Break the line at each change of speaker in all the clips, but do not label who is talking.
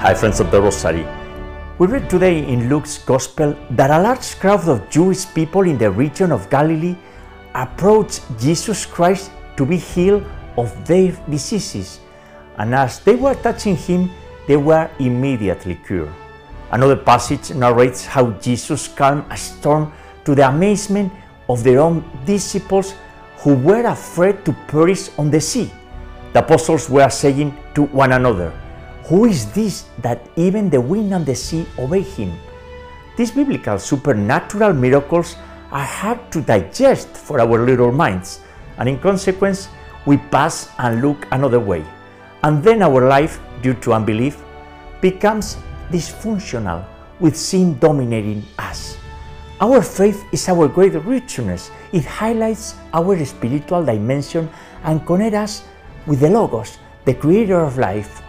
Hi, friends of the Rosary. We read today in Luke's Gospel that a large crowd of Jewish people in the region of Galilee approached Jesus Christ to be healed of their diseases, and as they were touching him, they were immediately cured. Another passage narrates how Jesus calmed a storm to the amazement of their own disciples who were afraid to perish on the sea. The apostles were saying to one another, who is this that even the wind and the sea obey him? These biblical supernatural miracles are hard to digest for our little minds, and in consequence, we pass and look another way. And then our life, due to unbelief, becomes dysfunctional with sin dominating us. Our faith is our great richness. It highlights our spiritual dimension and connects us with the Logos, the creator of life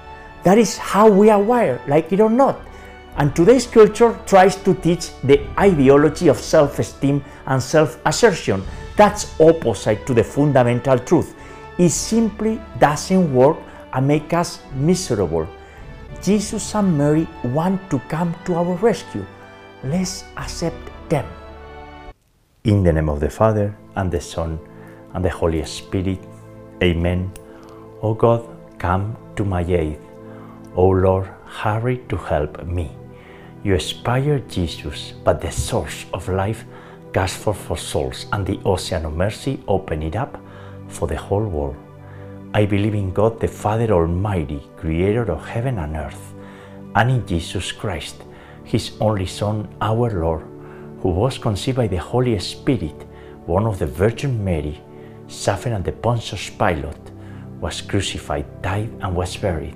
that is how we are wired, like it or not. And today's culture tries to teach the ideology of self esteem and self assertion. That's opposite to the fundamental truth. It simply doesn't work and make us miserable. Jesus and Mary want to come to our rescue. Let's accept them. In the name of the Father, and the Son, and the Holy Spirit. Amen. O God, come to my aid. O Lord, hurry to help me. You inspired Jesus, but the source of life cast forth for souls, and the ocean of mercy open it up for the whole world. I believe in God the Father Almighty, creator of heaven and earth, and in Jesus Christ, his only Son, our Lord, who was conceived by the Holy Spirit, born of the Virgin Mary, suffered under Pontius Pilate, was crucified, died, and was buried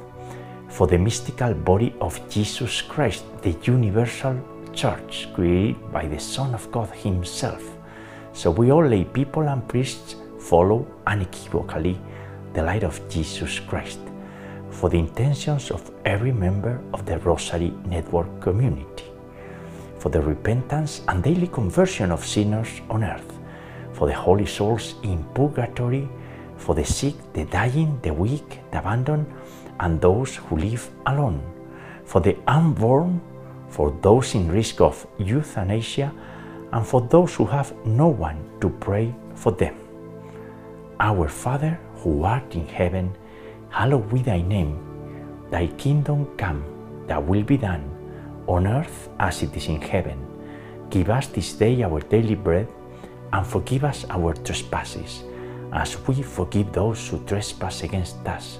for the mystical body of Jesus Christ, the universal church created by the Son of God Himself. So we all lay people and priests follow unequivocally the light of Jesus Christ for the intentions of every member of the Rosary Network community, for the repentance and daily conversion of sinners on earth, for the holy souls in purgatory, for the sick, the dying, the weak, the abandoned, and those who live alone, for the unborn, for those in risk of euthanasia, and for those who have no one to pray for them. Our Father, who art in heaven, hallowed be thy name. Thy kingdom come, thy will be done, on earth as it is in heaven. Give us this day our daily bread, and forgive us our trespasses, as we forgive those who trespass against us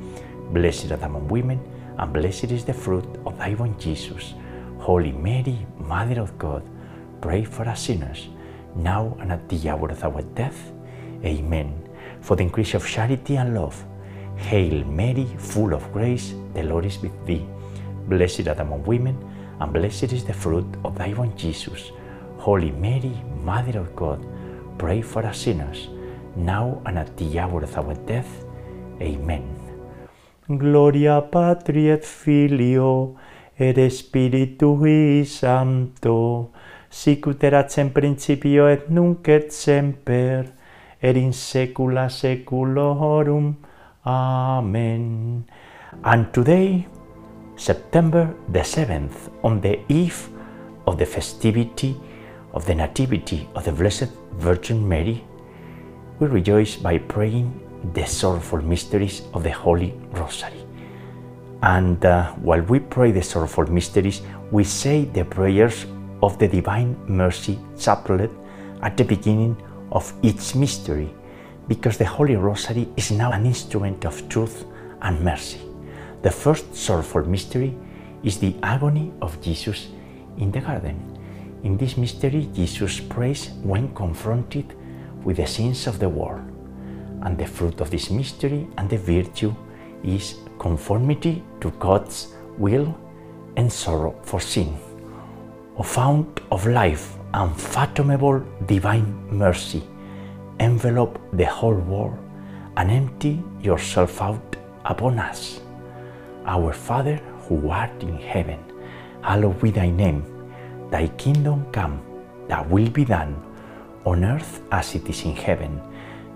Blessed art among women, and blessed is the fruit of thy womb, Jesus. Holy Mary, Mother of God, pray for us sinners, now and at the hour of our death. Amen. For the increase of charity and love, Hail Mary, full of grace, the Lord is with thee. Blessed art among women, and blessed is the fruit of thy womb, Jesus. Holy Mary, Mother of God, pray for us sinners, now and at the hour of our death. Amen. Gloria Patri et Filio et Spiritui Sancto, sicut erat in principio et nunc et semper, et in saecula saeculorum. Amen. And today, September the 7th, on the eve of the festivity of the Nativity of the Blessed Virgin Mary, we rejoice by praying the sorrowful mysteries of the Holy Rosary. And uh, while we pray the sorrowful mysteries, we say the prayers of the Divine Mercy chaplet at the beginning of each mystery, because the Holy Rosary is now an instrument of truth and mercy. The first sorrowful mystery is the agony of Jesus in the garden. In this mystery, Jesus prays when confronted with the sins of the world. And the fruit of this mystery and the virtue is conformity to God's will and sorrow for sin. O fount of life, unfathomable divine mercy, envelop the whole world and empty yourself out upon us. Our Father who art in heaven, hallowed be thy name. Thy kingdom come, thy will be done, on earth as it is in heaven.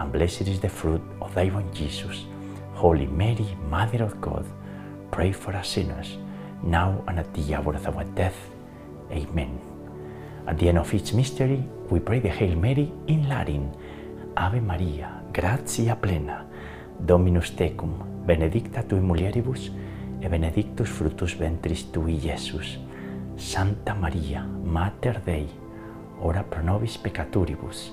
and blessed is the fruit of thy womb, Jesus. Holy Mary, Mother of God, pray for us sinners, now and at the hour of our death. Amen. At the end of each mystery, we pray the Hail Mary in Latin. Ave Maria, gratia plena, Dominus tecum, benedicta tui mulieribus, e benedictus fructus ventris tui, Iesus. Santa Maria, Mater Dei, ora pro nobis peccaturibus,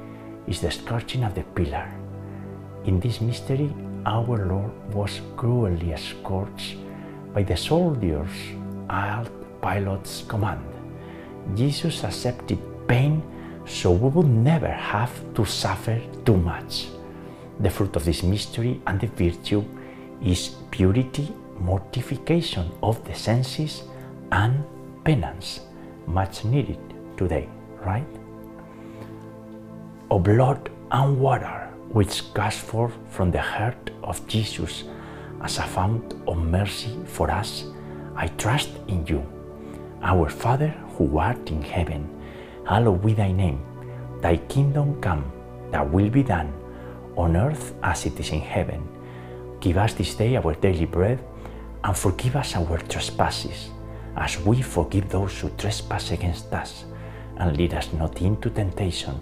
is the scourging of the pillar. In this mystery, our Lord was cruelly scourged by the soldiers at Pilate's command. Jesus accepted pain so we would never have to suffer too much. The fruit of this mystery and the virtue is purity, mortification of the senses, and penance, much needed today, right? O blood and water which gush forth from the heart of Jesus as a fount of mercy for us, I trust in you. Our Father who art in heaven, hallowed be thy name. Thy kingdom come, thy will be done, on earth as it is in heaven. Give us this day our daily bread, and forgive us our trespasses, as we forgive those who trespass against us. And lead us not into temptation,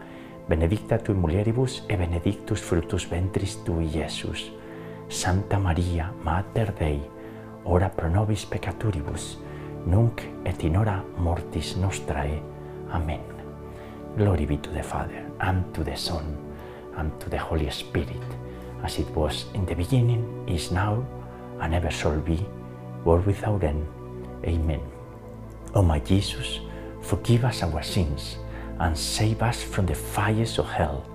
benedicta tu mulieribus e benedictus fructus ventris tui, Iesus. Santa Maria, Mater Dei, ora pro nobis peccaturibus, nunc et in hora mortis nostrae. Amen. Glory be to the Father, and to the Son, and to the Holy Spirit, as it was in the beginning, is now, and ever shall be, world without end. Amen. O my Jesus, forgive us our sins, and save us from the fires of hell.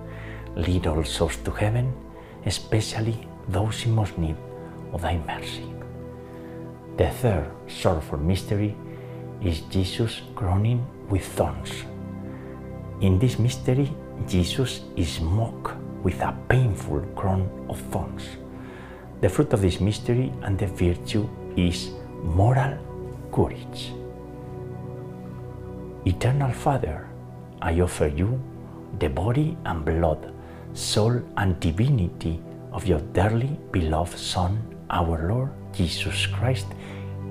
Lead all souls to heaven, especially those in most need of thy mercy. The third sorrowful mystery is Jesus crowning with thorns. In this mystery, Jesus is mocked with a painful crown of thorns. The fruit of this mystery and the virtue is moral courage. Eternal Father, I offer you the body and blood, soul and divinity of your dearly beloved Son, our Lord Jesus Christ,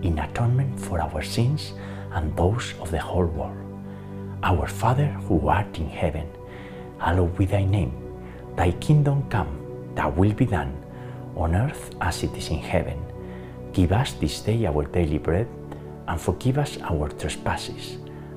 in atonement for our sins and those of the whole world. Our Father who art in heaven, hallowed be thy name. Thy kingdom come, thy will be done, on earth as it is in heaven. Give us this day our daily bread, and forgive us our trespasses,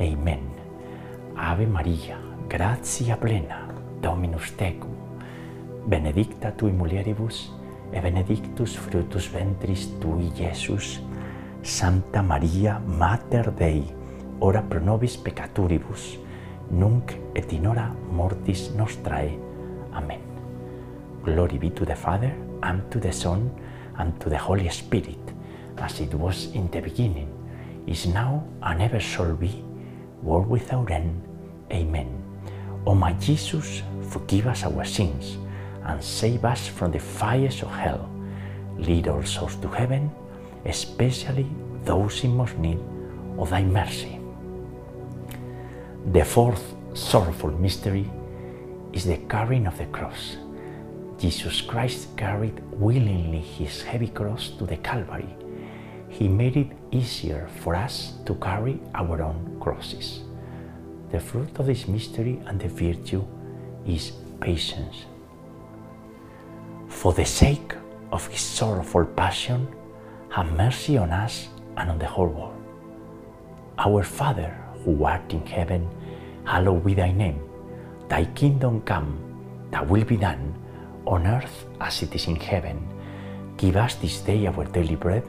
Amen. Ave Maria, gratia plena, Dominus tecum, benedicta tui mulieribus, et benedictus fructus ventris tui, Iesus. Santa Maria, Mater Dei, ora pro nobis peccaturibus, nunc et in hora mortis nostrae. Amen. Glory be to the Father, and to the Son, and to the Holy Spirit, as it was in the beginning, is now, and ever shall be, world without end. Amen. O my Jesus, forgive us our sins, and save us from the fires of hell. Lead all souls to heaven, especially those in most need of thy mercy. The fourth sorrowful mystery is the carrying of the cross. Jesus Christ carried willingly his heavy cross to the Calvary. He made it easier for us to carry our own crosses. The fruit of this mystery and the virtue is patience. For the sake of his sorrowful passion, have mercy on us and on the whole world. Our Father, who art in heaven, hallowed be thy name. Thy kingdom come, thy will be done, on earth as it is in heaven. Give us this day our daily bread,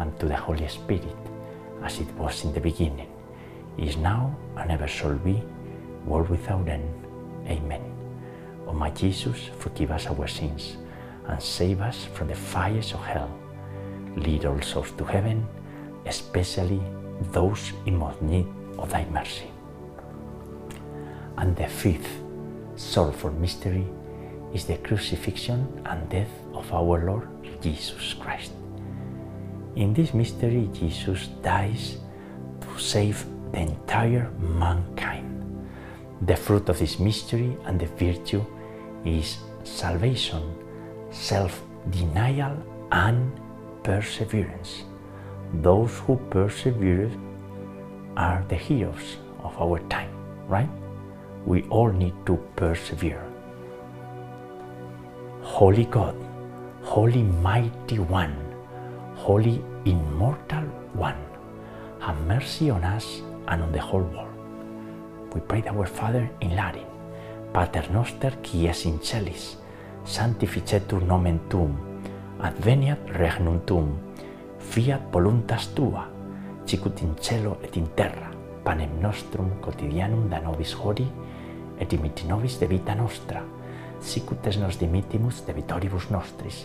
and to the Holy Spirit, as it was in the beginning, is now, and ever shall be, world without end. Amen. O my Jesus, forgive us our sins, and save us from the fires of hell. Lead all souls to heaven, especially those in most need of thy mercy. And the fifth sorrowful mystery is the crucifixion and death of our Lord Jesus Christ. In this mystery, Jesus dies to save the entire mankind. The fruit of this mystery and the virtue is salvation, self denial, and perseverance. Those who persevere are the heroes of our time, right? We all need to persevere. Holy God, Holy Mighty One, Holy Immortal One, have mercy on us and on the whole world. We pray our Father in Latin, Pater Noster qui es in celis, sanctificetur nomen tuum, adveniat regnum tuum, fiat voluntas tua, sicut in cielo et in terra, panem nostrum quotidianum da nobis hori, et dimitti nobis de vita nostra, sicut es nos dimittimus debitoribus nostris,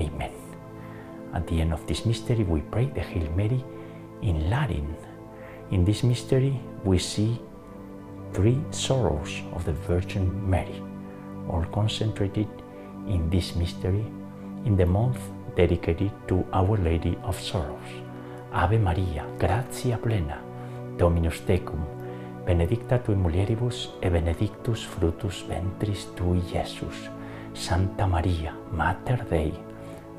Amen. At the end of this mystery, we pray the Hail Mary in Latin. In this mystery, we see three sorrows of the Virgin Mary, all concentrated in this mystery in the month dedicated to Our Lady of Sorrows. Ave Maria, gratia plena, Dominus tecum, benedicta tui mulieribus e benedictus fructus ventris tui, Iesus. Santa Maria, Mater Dei,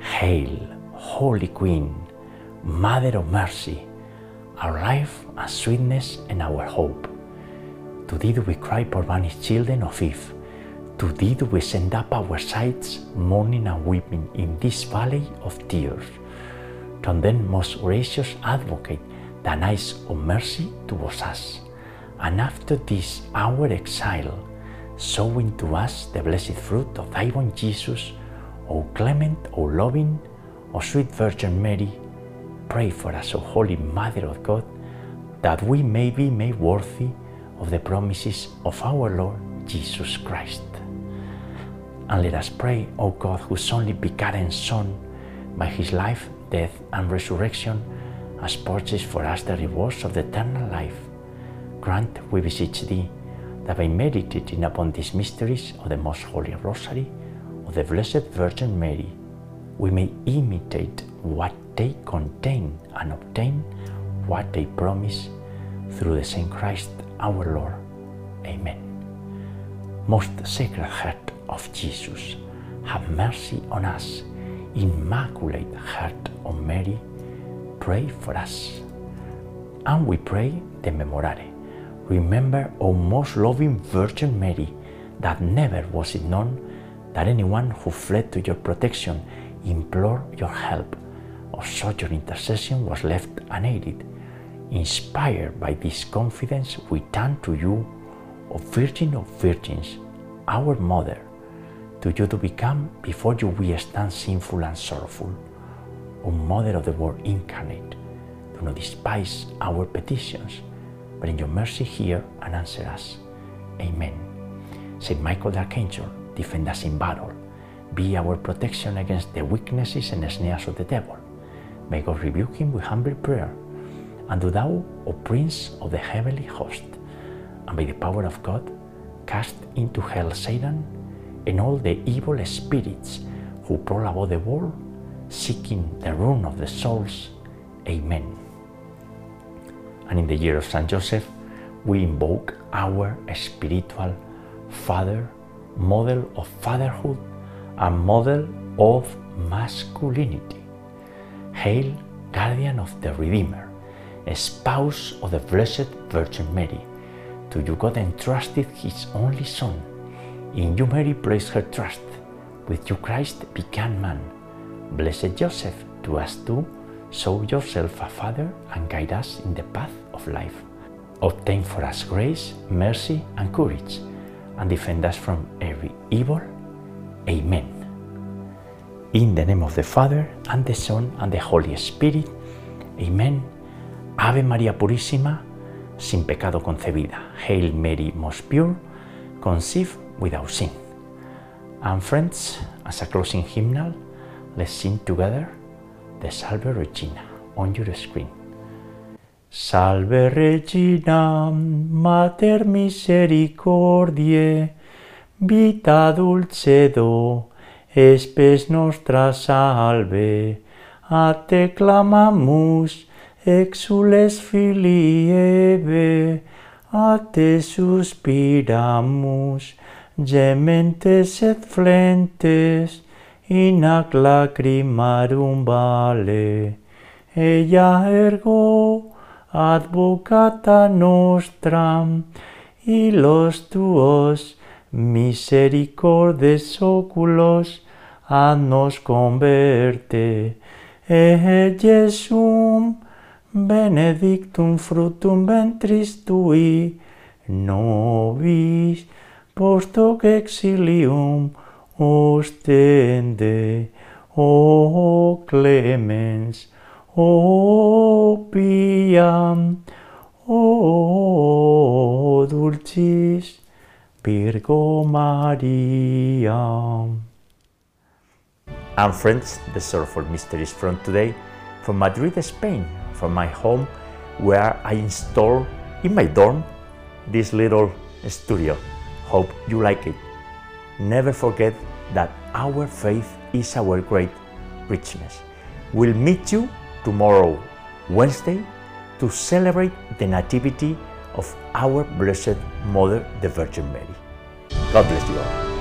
Hail, Holy Queen, Mother of Mercy, our life and sweetness and our hope. To thee do we cry, poor banished children of Eve. To thee do we send up our sighs, mourning and weeping in this valley of tears. Turn then, most gracious Advocate, thine eyes of mercy towards us, and after this our exile, sow to us the blessed fruit of thy born Jesus, O clement, O loving, O sweet Virgin Mary, pray for us, O Holy Mother of God, that we may be made worthy of the promises of our Lord Jesus Christ. And let us pray, O God, whose only begotten Son, by his life, death, and resurrection, has purchased for us the rewards of the eternal life. Grant, we beseech thee, that by meditating upon these mysteries of the Most Holy Rosary of the Blessed Virgin Mary, we may imitate what they contain and obtain what they promise through the same Christ our Lord. Amen. Most Sacred Heart of Jesus, have mercy on us. Immaculate Heart of Mary, pray for us. And we pray the Memorare. Remember, O most loving Virgin Mary, that never was it known that anyone who fled to your protection, implored your help, or sought your intercession was left unaided. Inspired by this confidence, we turn to you, O Virgin of Virgins, our Mother. To you to become, before you we stand sinful and sorrowful. O Mother of the Word incarnate, do not despise our petitions but in your mercy hear and answer us. Amen. Saint Michael the Archangel, defend us in battle. Be our protection against the weaknesses and snares of the devil. May God rebuke him with humble prayer. And do thou, O Prince of the heavenly host, and by the power of God, cast into hell Satan and all the evil spirits who prowl about the world, seeking the ruin of the souls. Amen and in the year of Saint Joseph, we invoke our spiritual father, model of fatherhood, and model of masculinity. Hail, guardian of the Redeemer, spouse of the Blessed Virgin Mary. To you God entrusted his only Son. In you Mary placed her trust. With you Christ began man. Blessed Joseph, to us too, Show yourself a Father and guide us in the path of life. Obtain for us grace, mercy, and courage, and defend us from every evil. Amen. In the name of the Father, and the Son, and the Holy Spirit. Amen. Ave María Purísima, sin pecado concebida. Hail Mary, most pure, conceived without sin. And friends, as a closing hymnal, let's sing together the Salve Regina on your screen. Salve Regina, Mater misericordiae, vita dulcedo, espes nostra salve, a te clamamus, exules filii Eve, a te suspiramus, gementes et flentes, in ac lacrimarum vale, ella ergo advocata nostra, y los tuos misericordes oculos a nos converte, e Jesum benedictum fructum ventris tui, nobis post hoc exilium ostende, o clemens, o piam, o dulcis Virgo Maria. And friends, the sorrowful mysteries from today, from Madrid, Spain, from my home, where I install in my dorm this little studio. Hope you like it. Never forget that our faith is our great richness. We'll meet you tomorrow, Wednesday, to celebrate the Nativity of our Blessed Mother, the Virgin Mary. God bless you all.